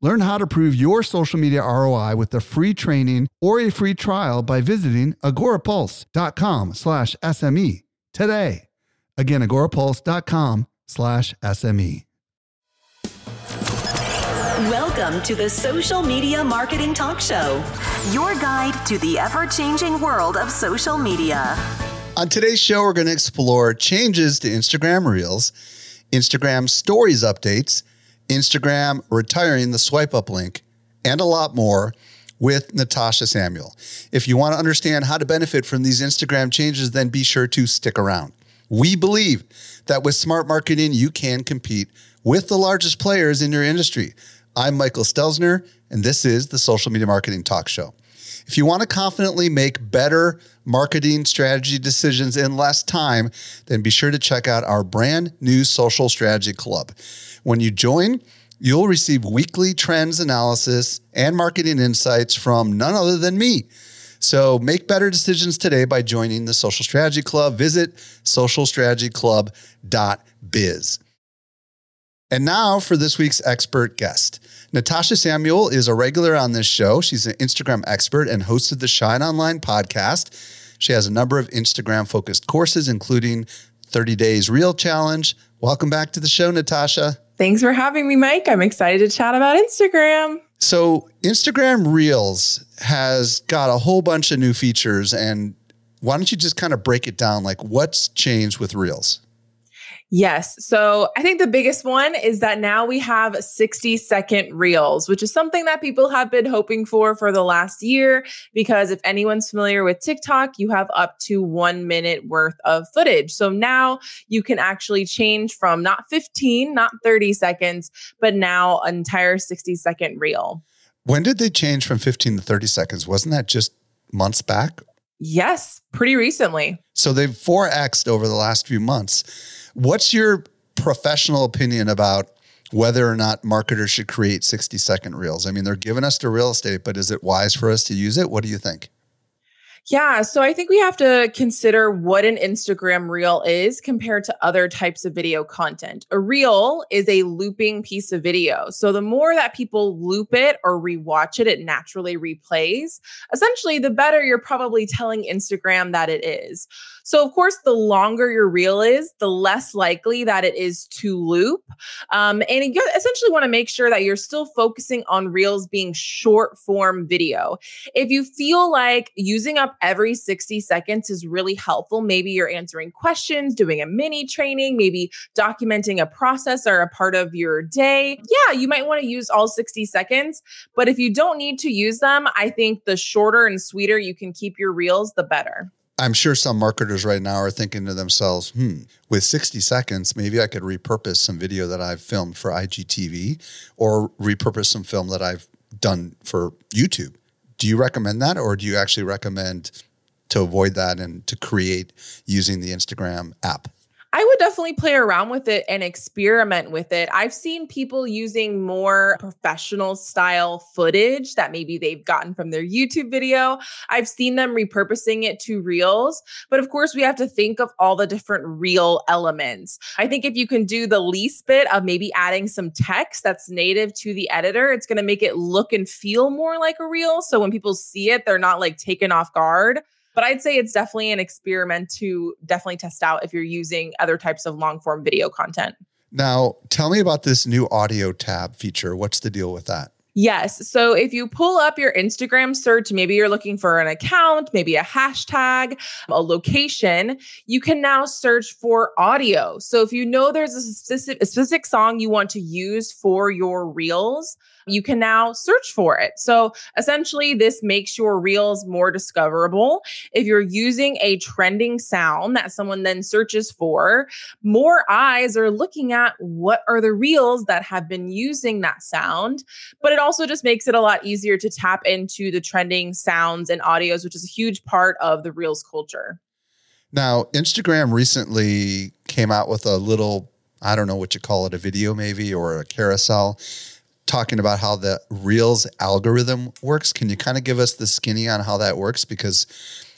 Learn how to prove your social media ROI with a free training or a free trial by visiting agorapulse.com slash SME today. Again, agorapulse.com slash SME. Welcome to the Social Media Marketing Talk Show, your guide to the ever changing world of social media. On today's show, we're going to explore changes to Instagram Reels, Instagram Stories updates, Instagram retiring the swipe up link, and a lot more with Natasha Samuel. If you want to understand how to benefit from these Instagram changes, then be sure to stick around. We believe that with smart marketing, you can compete with the largest players in your industry. I'm Michael Stelzner, and this is the Social Media Marketing Talk Show. If you want to confidently make better marketing strategy decisions in less time, then be sure to check out our brand new Social Strategy Club. When you join, you'll receive weekly trends analysis and marketing insights from none other than me. So make better decisions today by joining the Social Strategy Club. Visit socialstrategyclub.biz. And now for this week's expert guest. Natasha Samuel is a regular on this show. She's an Instagram expert and hosted the Shine Online podcast. She has a number of Instagram focused courses, including 30 Days Reel Challenge. Welcome back to the show, Natasha. Thanks for having me, Mike. I'm excited to chat about Instagram. So, Instagram Reels has got a whole bunch of new features. And why don't you just kind of break it down? Like, what's changed with Reels? Yes. So I think the biggest one is that now we have 60 second reels, which is something that people have been hoping for for the last year. Because if anyone's familiar with TikTok, you have up to one minute worth of footage. So now you can actually change from not 15, not 30 seconds, but now an entire 60 second reel. When did they change from 15 to 30 seconds? Wasn't that just months back? Yes, pretty recently. So they've 4xed over the last few months. What's your professional opinion about whether or not marketers should create 60 second reels? I mean, they're giving us the real estate, but is it wise for us to use it? What do you think? Yeah, so I think we have to consider what an Instagram reel is compared to other types of video content. A reel is a looping piece of video. So the more that people loop it or rewatch it, it naturally replays. Essentially, the better you're probably telling Instagram that it is. So, of course, the longer your reel is, the less likely that it is to loop. Um, and you essentially want to make sure that you're still focusing on reels being short form video. If you feel like using up every 60 seconds is really helpful, maybe you're answering questions, doing a mini training, maybe documenting a process or a part of your day. Yeah, you might want to use all 60 seconds. But if you don't need to use them, I think the shorter and sweeter you can keep your reels, the better. I'm sure some marketers right now are thinking to themselves, hmm, with 60 seconds, maybe I could repurpose some video that I've filmed for IGTV or repurpose some film that I've done for YouTube. Do you recommend that or do you actually recommend to avoid that and to create using the Instagram app? I would definitely play around with it and experiment with it. I've seen people using more professional style footage that maybe they've gotten from their YouTube video. I've seen them repurposing it to reels. But of course, we have to think of all the different reel elements. I think if you can do the least bit of maybe adding some text that's native to the editor, it's going to make it look and feel more like a reel. So when people see it, they're not like taken off guard. But I'd say it's definitely an experiment to definitely test out if you're using other types of long form video content. Now, tell me about this new audio tab feature. What's the deal with that? Yes. So if you pull up your Instagram search, maybe you're looking for an account, maybe a hashtag, a location, you can now search for audio. So if you know there's a specific, a specific song you want to use for your reels, you can now search for it. So essentially, this makes your reels more discoverable. If you're using a trending sound that someone then searches for, more eyes are looking at what are the reels that have been using that sound. But it also just makes it a lot easier to tap into the trending sounds and audios, which is a huge part of the reels culture. Now, Instagram recently came out with a little, I don't know what you call it, a video maybe or a carousel talking about how the Reels algorithm works. Can you kind of give us the skinny on how that works? Because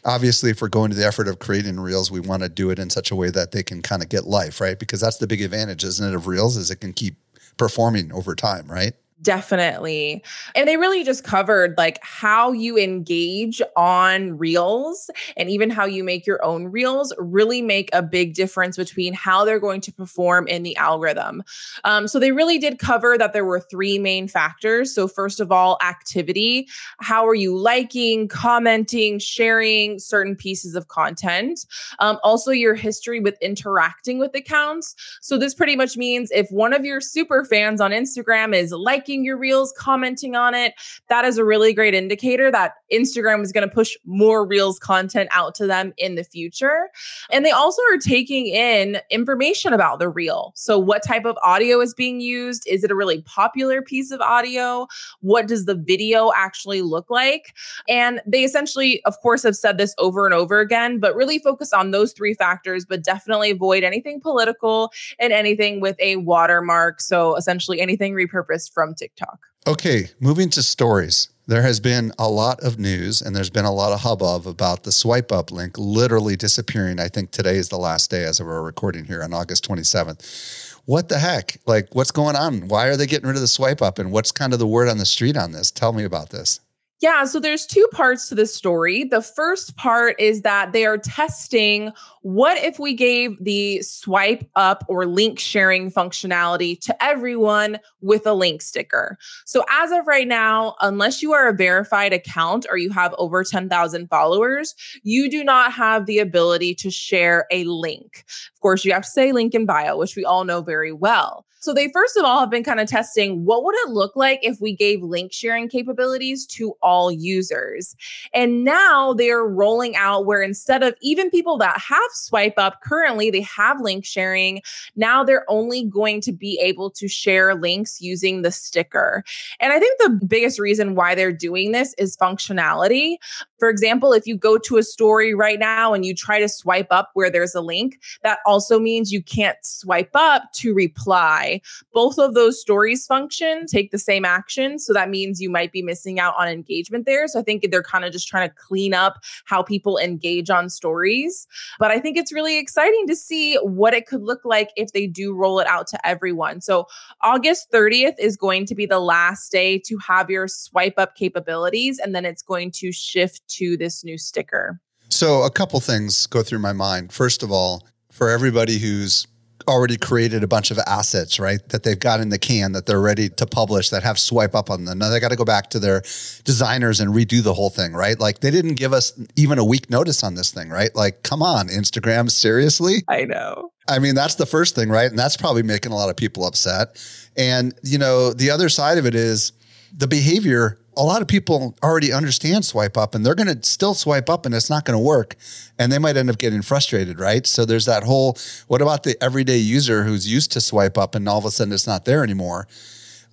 obviously, if we're going to the effort of creating Reels, we want to do it in such a way that they can kind of get life, right? Because that's the big advantage, isn't it, of Reels, is it can keep performing over time, right? Definitely. And they really just covered like how you engage on reels and even how you make your own reels really make a big difference between how they're going to perform in the algorithm. Um, so they really did cover that there were three main factors. So, first of all, activity. How are you liking, commenting, sharing certain pieces of content? Um, also, your history with interacting with accounts. So, this pretty much means if one of your super fans on Instagram is liking, liking your reels, commenting on it, that is a really great indicator that Instagram is going to push more reels content out to them in the future. And they also are taking in information about the reel. So, what type of audio is being used? Is it a really popular piece of audio? What does the video actually look like? And they essentially, of course, have said this over and over again, but really focus on those three factors, but definitely avoid anything political and anything with a watermark. So, essentially, anything repurposed from TikTok. Okay, moving to stories. There has been a lot of news and there's been a lot of hubbub about the swipe up link literally disappearing. I think today is the last day as we're recording here on August 27th. What the heck? Like, what's going on? Why are they getting rid of the swipe up? And what's kind of the word on the street on this? Tell me about this. Yeah, so there's two parts to this story. The first part is that they are testing what if we gave the swipe up or link sharing functionality to everyone with a link sticker. So as of right now, unless you are a verified account or you have over 10,000 followers, you do not have the ability to share a link. Of course, you have to say link in bio, which we all know very well. So they first of all have been kind of testing what would it look like if we gave link sharing capabilities to all users. And now they are rolling out where instead of even people that have swipe up currently they have link sharing, now they're only going to be able to share links using the sticker. And I think the biggest reason why they're doing this is functionality. For example, if you go to a story right now and you try to swipe up where there's a link, that also means you can't swipe up to reply. Both of those stories function take the same action. So that means you might be missing out on engagement there. So I think they're kind of just trying to clean up how people engage on stories. But I think it's really exciting to see what it could look like if they do roll it out to everyone. So August 30th is going to be the last day to have your swipe up capabilities, and then it's going to shift to this new sticker? So, a couple things go through my mind. First of all, for everybody who's already created a bunch of assets, right? That they've got in the can that they're ready to publish that have swipe up on them. Now they got to go back to their designers and redo the whole thing, right? Like they didn't give us even a week notice on this thing, right? Like, come on, Instagram, seriously? I know. I mean, that's the first thing, right? And that's probably making a lot of people upset. And, you know, the other side of it is the behavior a lot of people already understand swipe up and they're going to still swipe up and it's not going to work. And they might end up getting frustrated right? So there's that whole what about the everyday user who's used to swipe up and all of a sudden it's not there anymore?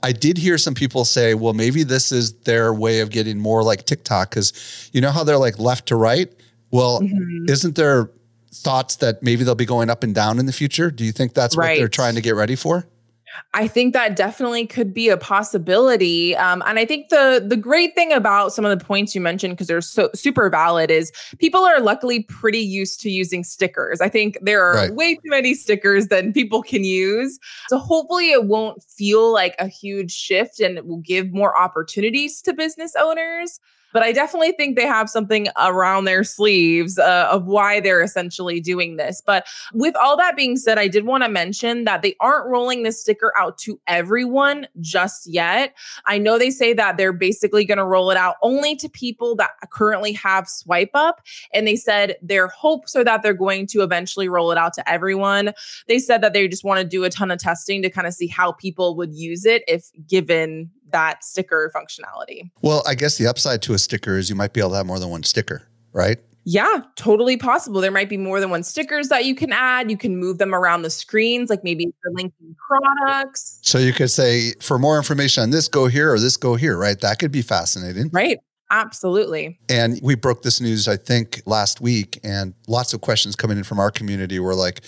I did hear some people say well maybe this is their way of getting more like tiktok because you know how they're like left to right? Well mm-hmm. isn't there thoughts that maybe they'll be going up and down in the future? Do you think that's right. what they're trying to get ready for I think that definitely could be a possibility. Um, and I think the the great thing about some of the points you mentioned, because they're so super valid, is people are luckily pretty used to using stickers. I think there are right. way too many stickers than people can use. So hopefully it won't feel like a huge shift and it will give more opportunities to business owners but I definitely think they have something around their sleeves uh, of why they're essentially doing this. But with all that being said, I did want to mention that they aren't rolling this sticker out to everyone just yet. I know they say that they're basically going to roll it out only to people that currently have swipe up. And they said their hopes are that they're going to eventually roll it out to everyone. They said that they just want to do a ton of testing to kind of see how people would use it if given that sticker functionality. Well, I guess the upside to a sticker is you might be able to have more than one sticker, right? Yeah, totally possible. There might be more than one stickers that you can add. You can move them around the screens, like maybe you're linking products. So you could say, for more information on this, go here or this, go here, right? That could be fascinating. Right. Absolutely. And we broke this news, I think, last week, and lots of questions coming in from our community were like,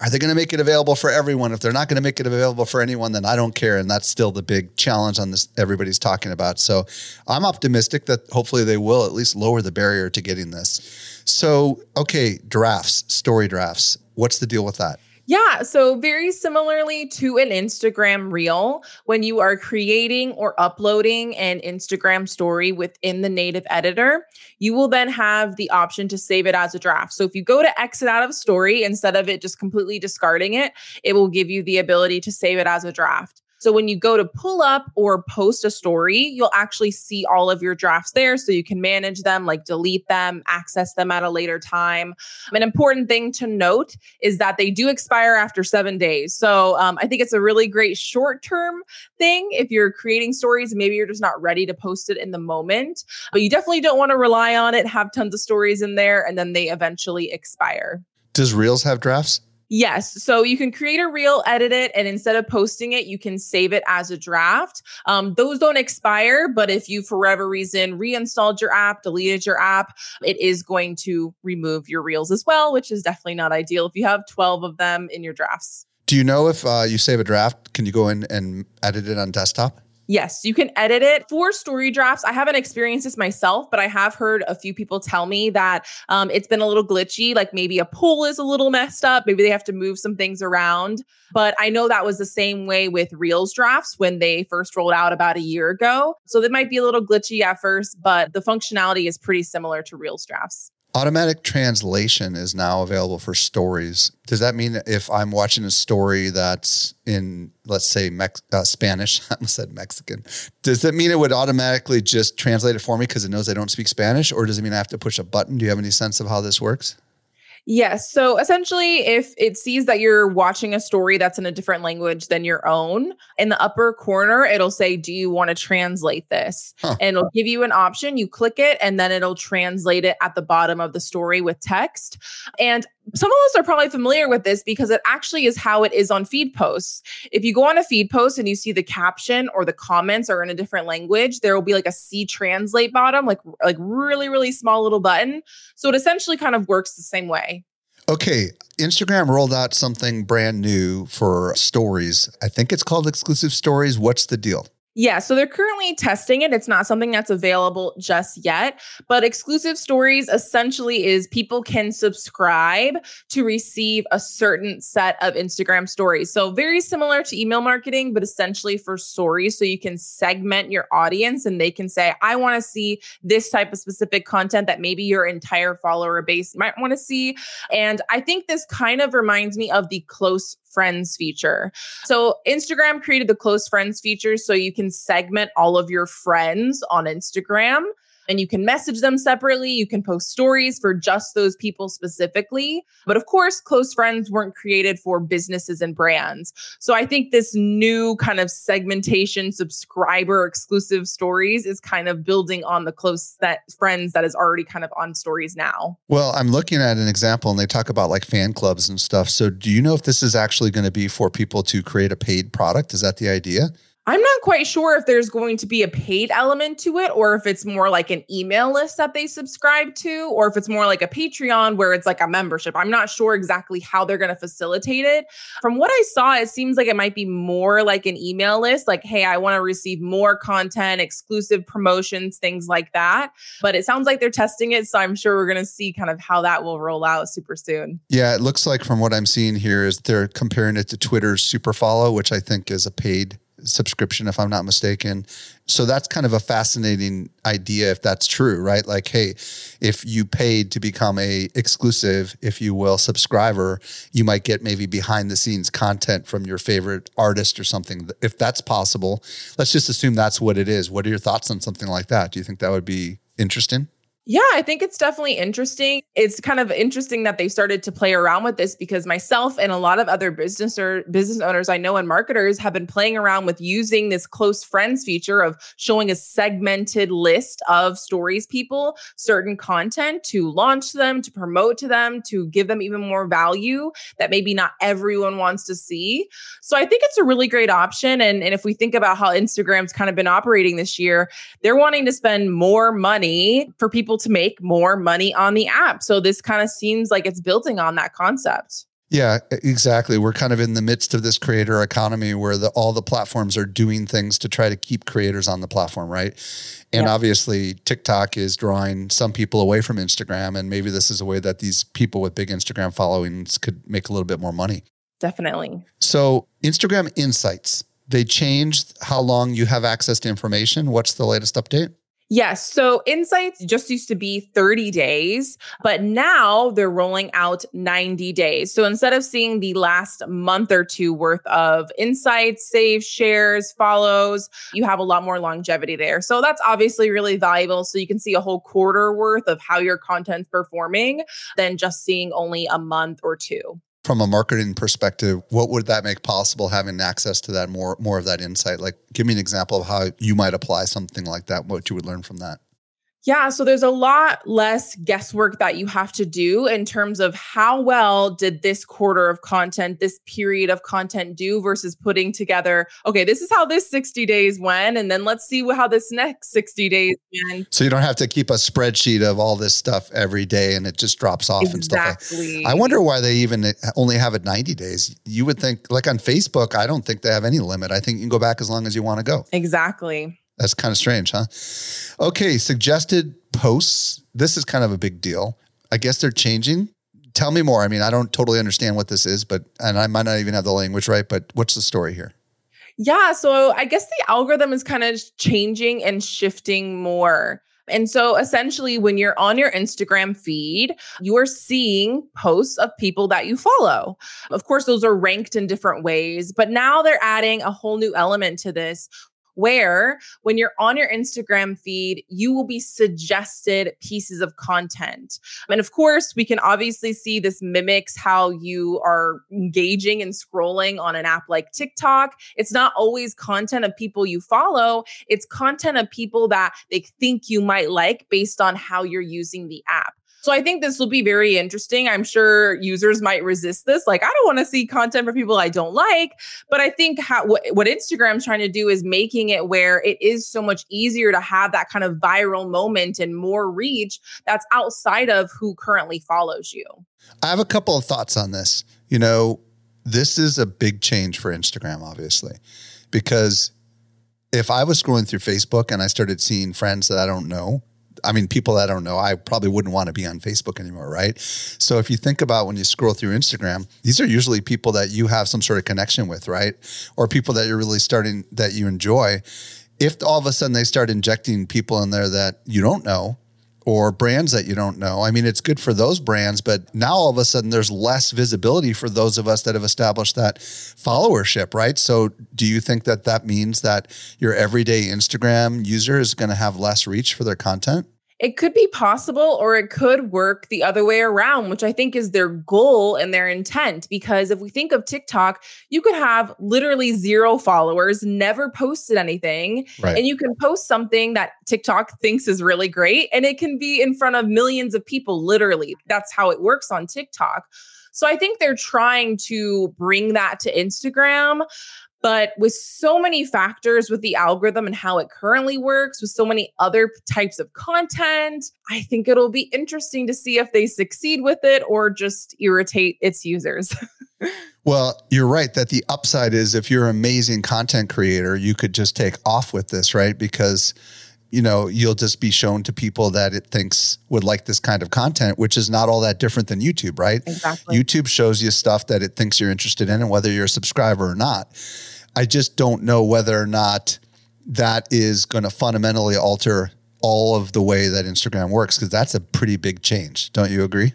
are they going to make it available for everyone? If they're not going to make it available for anyone, then I don't care. And that's still the big challenge on this everybody's talking about. So I'm optimistic that hopefully they will at least lower the barrier to getting this. So, okay, drafts, story drafts. What's the deal with that? Yeah. So, very similarly to an Instagram reel, when you are creating or uploading an Instagram story within the native editor, you will then have the option to save it as a draft. So, if you go to exit out of story instead of it just completely discarding it, it will give you the ability to save it as a draft. So when you go to pull up or post a story, you'll actually see all of your drafts there so you can manage them, like delete them, access them at a later time. An important thing to note is that they do expire after seven days. So um, I think it's a really great short term thing if you're creating stories. Maybe you're just not ready to post it in the moment, but you definitely don't want to rely on it, have tons of stories in there, and then they eventually expire. Does Reels have drafts? Yes. So you can create a reel, edit it, and instead of posting it, you can save it as a draft. Um, those don't expire, but if you, for whatever reason, reinstalled your app, deleted your app, it is going to remove your reels as well, which is definitely not ideal if you have 12 of them in your drafts. Do you know if uh, you save a draft, can you go in and edit it on desktop? Yes, you can edit it for story drafts. I haven't experienced this myself, but I have heard a few people tell me that um, it's been a little glitchy. Like maybe a poll is a little messed up. Maybe they have to move some things around. But I know that was the same way with Reels drafts when they first rolled out about a year ago. So they might be a little glitchy at first, but the functionality is pretty similar to Reels drafts. Automatic translation is now available for stories. Does that mean if I'm watching a story that's in, let's say, Mex- uh, Spanish, I almost said Mexican, does that mean it would automatically just translate it for me because it knows I don't speak Spanish? Or does it mean I have to push a button? Do you have any sense of how this works? Yes. So essentially, if it sees that you're watching a story that's in a different language than your own, in the upper corner, it'll say, Do you want to translate this? Huh. And it'll give you an option. You click it, and then it'll translate it at the bottom of the story with text. And some of us are probably familiar with this because it actually is how it is on feed posts. If you go on a feed post and you see the caption or the comments are in a different language, there will be like a C translate bottom, like like really really small little button. So it essentially kind of works the same way. Okay, Instagram rolled out something brand new for stories. I think it's called exclusive stories. What's the deal? Yeah, so they're currently testing it. It's not something that's available just yet, but exclusive stories essentially is people can subscribe to receive a certain set of Instagram stories. So, very similar to email marketing, but essentially for stories. So, you can segment your audience and they can say, I want to see this type of specific content that maybe your entire follower base might want to see. And I think this kind of reminds me of the close friends feature. So Instagram created the close friends feature so you can segment all of your friends on Instagram and you can message them separately. You can post stories for just those people specifically. But of course, close friends weren't created for businesses and brands. So I think this new kind of segmentation, subscriber exclusive stories is kind of building on the close friends that is already kind of on stories now. Well, I'm looking at an example and they talk about like fan clubs and stuff. So do you know if this is actually going to be for people to create a paid product? Is that the idea? I'm not quite sure if there's going to be a paid element to it or if it's more like an email list that they subscribe to or if it's more like a Patreon where it's like a membership. I'm not sure exactly how they're going to facilitate it. From what I saw, it seems like it might be more like an email list like, hey, I want to receive more content, exclusive promotions, things like that. But it sounds like they're testing it. So I'm sure we're going to see kind of how that will roll out super soon. Yeah, it looks like from what I'm seeing here is they're comparing it to Twitter's Super Follow, which I think is a paid subscription, if I'm not mistaken. So that's kind of a fascinating idea if that's true, right? Like, hey, if you paid to become a exclusive, if you will, subscriber, you might get maybe behind the scenes content from your favorite artist or something. If that's possible, let's just assume that's what it is. What are your thoughts on something like that? Do you think that would be interesting? Yeah, I think it's definitely interesting. It's kind of interesting that they started to play around with this because myself and a lot of other business or business owners I know and marketers have been playing around with using this close friends feature of showing a segmented list of stories people, certain content to launch them, to promote to them, to give them even more value that maybe not everyone wants to see. So I think it's a really great option. And, and if we think about how Instagram's kind of been operating this year, they're wanting to spend more money for people to make more money on the app. So this kind of seems like it's building on that concept. Yeah, exactly. We're kind of in the midst of this creator economy where the, all the platforms are doing things to try to keep creators on the platform, right? And yeah. obviously, TikTok is drawing some people away from Instagram. And maybe this is a way that these people with big Instagram followings could make a little bit more money. Definitely. So, Instagram Insights, they changed how long you have access to information. What's the latest update? Yes. So insights just used to be 30 days, but now they're rolling out 90 days. So instead of seeing the last month or two worth of insights, saves, shares, follows, you have a lot more longevity there. So that's obviously really valuable. So you can see a whole quarter worth of how your content's performing than just seeing only a month or two from a marketing perspective, what would that make possible having access to that more more of that insight? Like give me an example of how you might apply something like that, what you would learn from that. Yeah, so there's a lot less guesswork that you have to do in terms of how well did this quarter of content, this period of content do versus putting together, okay, this is how this 60 days went, and then let's see how this next 60 days went. So you don't have to keep a spreadsheet of all this stuff every day and it just drops off exactly. and stuff. Like, I wonder why they even uh, only have it 90 days. You would think, like on Facebook, I don't think they have any limit. I think you can go back as long as you want to go. Exactly. That's kind of strange, huh? Okay, suggested posts. This is kind of a big deal. I guess they're changing. Tell me more. I mean, I don't totally understand what this is, but and I might not even have the language right, but what's the story here? Yeah, so I guess the algorithm is kind of changing and shifting more. And so essentially, when you're on your Instagram feed, you are seeing posts of people that you follow. Of course, those are ranked in different ways, but now they're adding a whole new element to this where when you're on your Instagram feed, you will be suggested pieces of content. And of course, we can obviously see this mimics how you are engaging and scrolling on an app like TikTok. It's not always content of people you follow, it's content of people that they think you might like based on how you're using the app. So I think this will be very interesting. I'm sure users might resist this. Like, I don't want to see content for people I don't like. But I think how, what, what Instagram's trying to do is making it where it is so much easier to have that kind of viral moment and more reach that's outside of who currently follows you. I have a couple of thoughts on this. You know, this is a big change for Instagram, obviously, because if I was scrolling through Facebook and I started seeing friends that I don't know, I mean, people that I don't know, I probably wouldn't want to be on Facebook anymore, right? So if you think about when you scroll through Instagram, these are usually people that you have some sort of connection with, right? Or people that you're really starting that you enjoy. If all of a sudden they start injecting people in there that you don't know, or brands that you don't know. I mean, it's good for those brands, but now all of a sudden there's less visibility for those of us that have established that followership, right? So, do you think that that means that your everyday Instagram user is going to have less reach for their content? It could be possible or it could work the other way around, which I think is their goal and their intent. Because if we think of TikTok, you could have literally zero followers, never posted anything, right. and you can post something that TikTok thinks is really great, and it can be in front of millions of people, literally. That's how it works on TikTok. So I think they're trying to bring that to Instagram. But with so many factors with the algorithm and how it currently works, with so many other types of content, I think it'll be interesting to see if they succeed with it or just irritate its users. well, you're right that the upside is if you're an amazing content creator, you could just take off with this, right? Because you know, you'll just be shown to people that it thinks would like this kind of content, which is not all that different than YouTube, right? Exactly. YouTube shows you stuff that it thinks you're interested in and whether you're a subscriber or not. I just don't know whether or not that is going to fundamentally alter all of the way that Instagram works because that's a pretty big change. Don't you agree?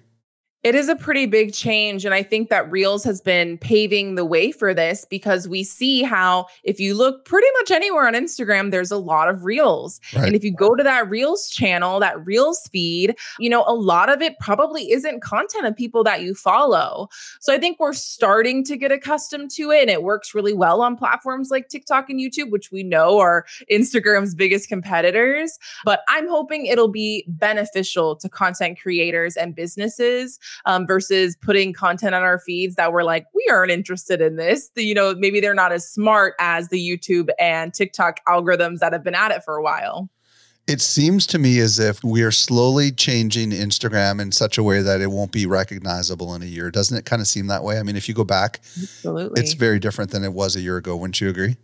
It is a pretty big change. And I think that Reels has been paving the way for this because we see how, if you look pretty much anywhere on Instagram, there's a lot of Reels. Right. And if you go to that Reels channel, that Reels feed, you know, a lot of it probably isn't content of people that you follow. So I think we're starting to get accustomed to it. And it works really well on platforms like TikTok and YouTube, which we know are Instagram's biggest competitors. But I'm hoping it'll be beneficial to content creators and businesses um, versus putting content on our feeds that we're like, we aren't interested in this. The, you know, maybe they're not as smart as the YouTube and TikTok algorithms that have been at it for a while. It seems to me as if we are slowly changing Instagram in such a way that it won't be recognizable in a year. Doesn't it kind of seem that way? I mean, if you go back, Absolutely. it's very different than it was a year ago. Wouldn't you agree?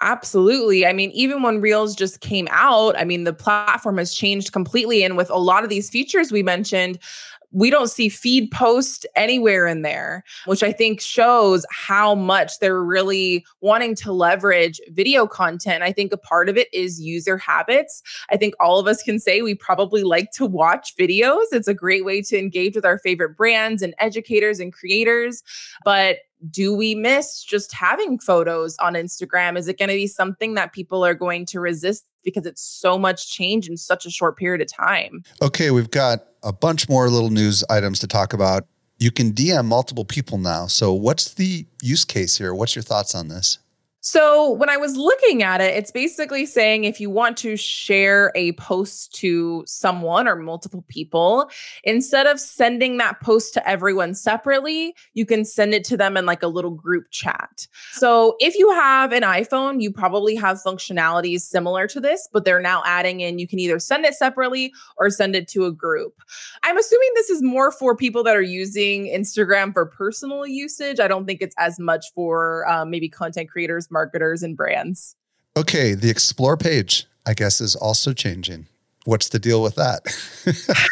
Absolutely. I mean, even when Reels just came out, I mean, the platform has changed completely. And with a lot of these features we mentioned, we don't see feed post anywhere in there, which I think shows how much they're really wanting to leverage video content. I think a part of it is user habits. I think all of us can say we probably like to watch videos. It's a great way to engage with our favorite brands and educators and creators. But do we miss just having photos on Instagram? Is it going to be something that people are going to resist because it's so much change in such a short period of time? Okay, we've got a bunch more little news items to talk about. You can DM multiple people now. So, what's the use case here? What's your thoughts on this? So when I was looking at it, it's basically saying if you want to share a post to someone or multiple people, instead of sending that post to everyone separately, you can send it to them in like a little group chat. So if you have an iPhone, you probably have functionalities similar to this, but they're now adding in you can either send it separately or send it to a group. I'm assuming this is more for people that are using Instagram for personal usage. I don't think it's as much for um, maybe content creators marketers and brands. Okay, the explore page, I guess, is also changing what's the deal with that?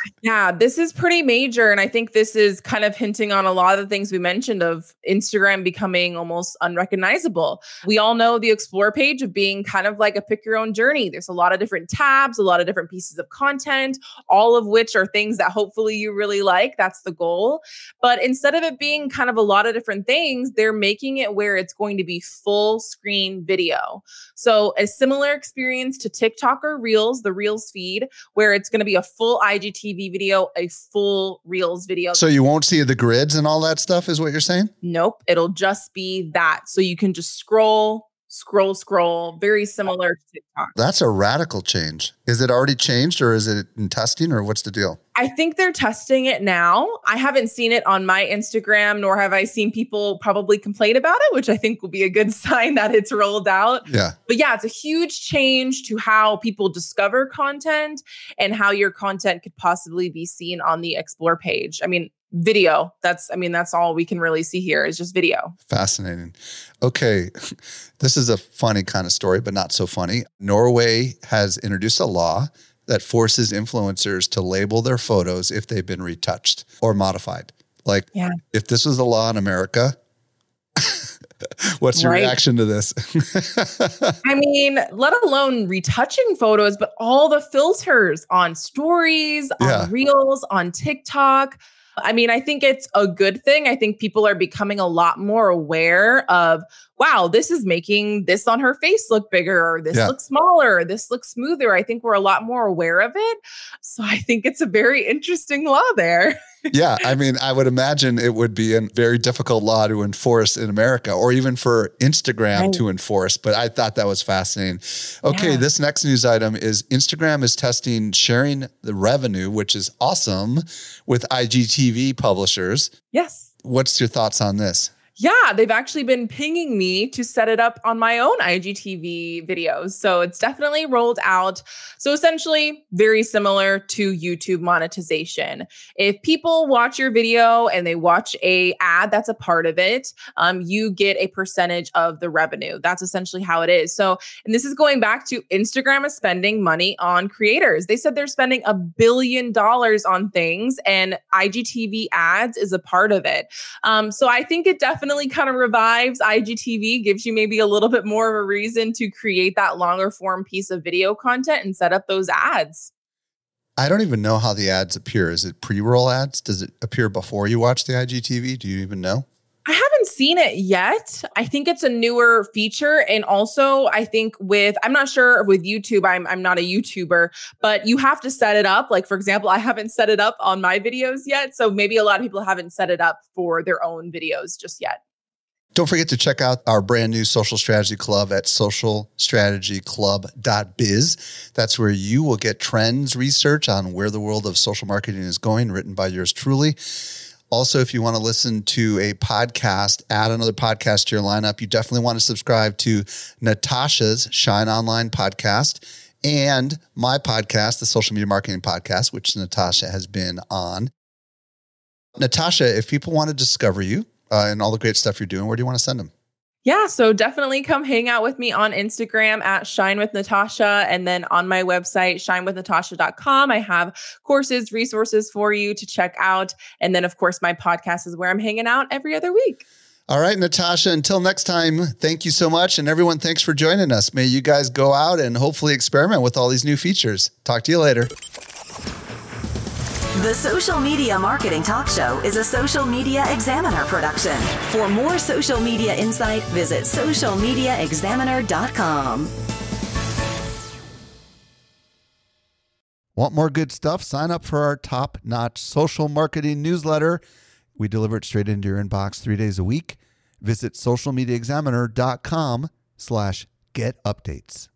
yeah, this is pretty major. And I think this is kind of hinting on a lot of the things we mentioned of Instagram becoming almost unrecognizable. We all know the explore page of being kind of like a pick your own journey. There's a lot of different tabs, a lot of different pieces of content, all of which are things that hopefully you really like. That's the goal. But instead of it being kind of a lot of different things, they're making it where it's going to be full screen video. So a similar experience to TikTok or Reels, the Reels feed feed where it's going to be a full IGTV video, a full Reels video. So you won't see the grids and all that stuff, is what you're saying? Nope. It'll just be that. So you can just scroll, scroll, scroll, very similar to TikTok. That's a radical change. Is it already changed or is it in testing or what's the deal? I think they're testing it now. I haven't seen it on my Instagram, nor have I seen people probably complain about it, which I think will be a good sign that it's rolled out. Yeah. But yeah, it's a huge change to how people discover content and how your content could possibly be seen on the Explore page. I mean, video that's i mean that's all we can really see here is just video fascinating okay this is a funny kind of story but not so funny norway has introduced a law that forces influencers to label their photos if they've been retouched or modified like yeah. if this was a law in america What's your right. reaction to this? I mean, let alone retouching photos, but all the filters on stories, yeah. on reels, on TikTok. I mean, I think it's a good thing. I think people are becoming a lot more aware of, wow, this is making this on her face look bigger, or this yeah. looks smaller, or this looks smoother. I think we're a lot more aware of it. So I think it's a very interesting law there. yeah. I mean, I would imagine it would be a very difficult law to enforce in America or even for Instagram right. to enforce. But I thought that was fascinating. Okay. Yeah. This next news item is Instagram is testing sharing the revenue, which is awesome with IGTV publishers. Yes. What's your thoughts on this? Yeah, they've actually been pinging me to set it up on my own IGTV videos. So it's definitely rolled out. So essentially, very similar to YouTube monetization. If people watch your video and they watch a ad that's a part of it, um, you get a percentage of the revenue. That's essentially how it is. So, and this is going back to Instagram is spending money on creators. They said they're spending a billion dollars on things, and IGTV ads is a part of it. Um, so I think it definitely definitely kind of revives IGTV, gives you maybe a little bit more of a reason to create that longer form piece of video content and set up those ads. I don't even know how the ads appear. Is it pre-roll ads? Does it appear before you watch the IGTV? Do you even know? I haven't seen it yet. I think it's a newer feature. And also, I think with, I'm not sure with YouTube, I'm, I'm not a YouTuber, but you have to set it up. Like, for example, I haven't set it up on my videos yet. So maybe a lot of people haven't set it up for their own videos just yet. Don't forget to check out our brand new social strategy club at socialstrategyclub.biz. That's where you will get trends research on where the world of social marketing is going, written by yours truly. Also, if you want to listen to a podcast, add another podcast to your lineup, you definitely want to subscribe to Natasha's Shine Online podcast and my podcast, the Social Media Marketing Podcast, which Natasha has been on. Natasha, if people want to discover you uh, and all the great stuff you're doing, where do you want to send them? Yeah, so definitely come hang out with me on Instagram at Shine with Natasha and then on my website, shinewithnatasha.com. I have courses, resources for you to check out. And then, of course, my podcast is where I'm hanging out every other week. All right, Natasha, until next time, thank you so much. And everyone, thanks for joining us. May you guys go out and hopefully experiment with all these new features. Talk to you later. The Social Media Marketing Talk Show is a Social Media Examiner production. For more social media insight, visit socialmediaexaminer.com. Want more good stuff? Sign up for our top-notch social marketing newsletter. We deliver it straight into your inbox three days a week. Visit socialmediaexaminer.com slash get updates.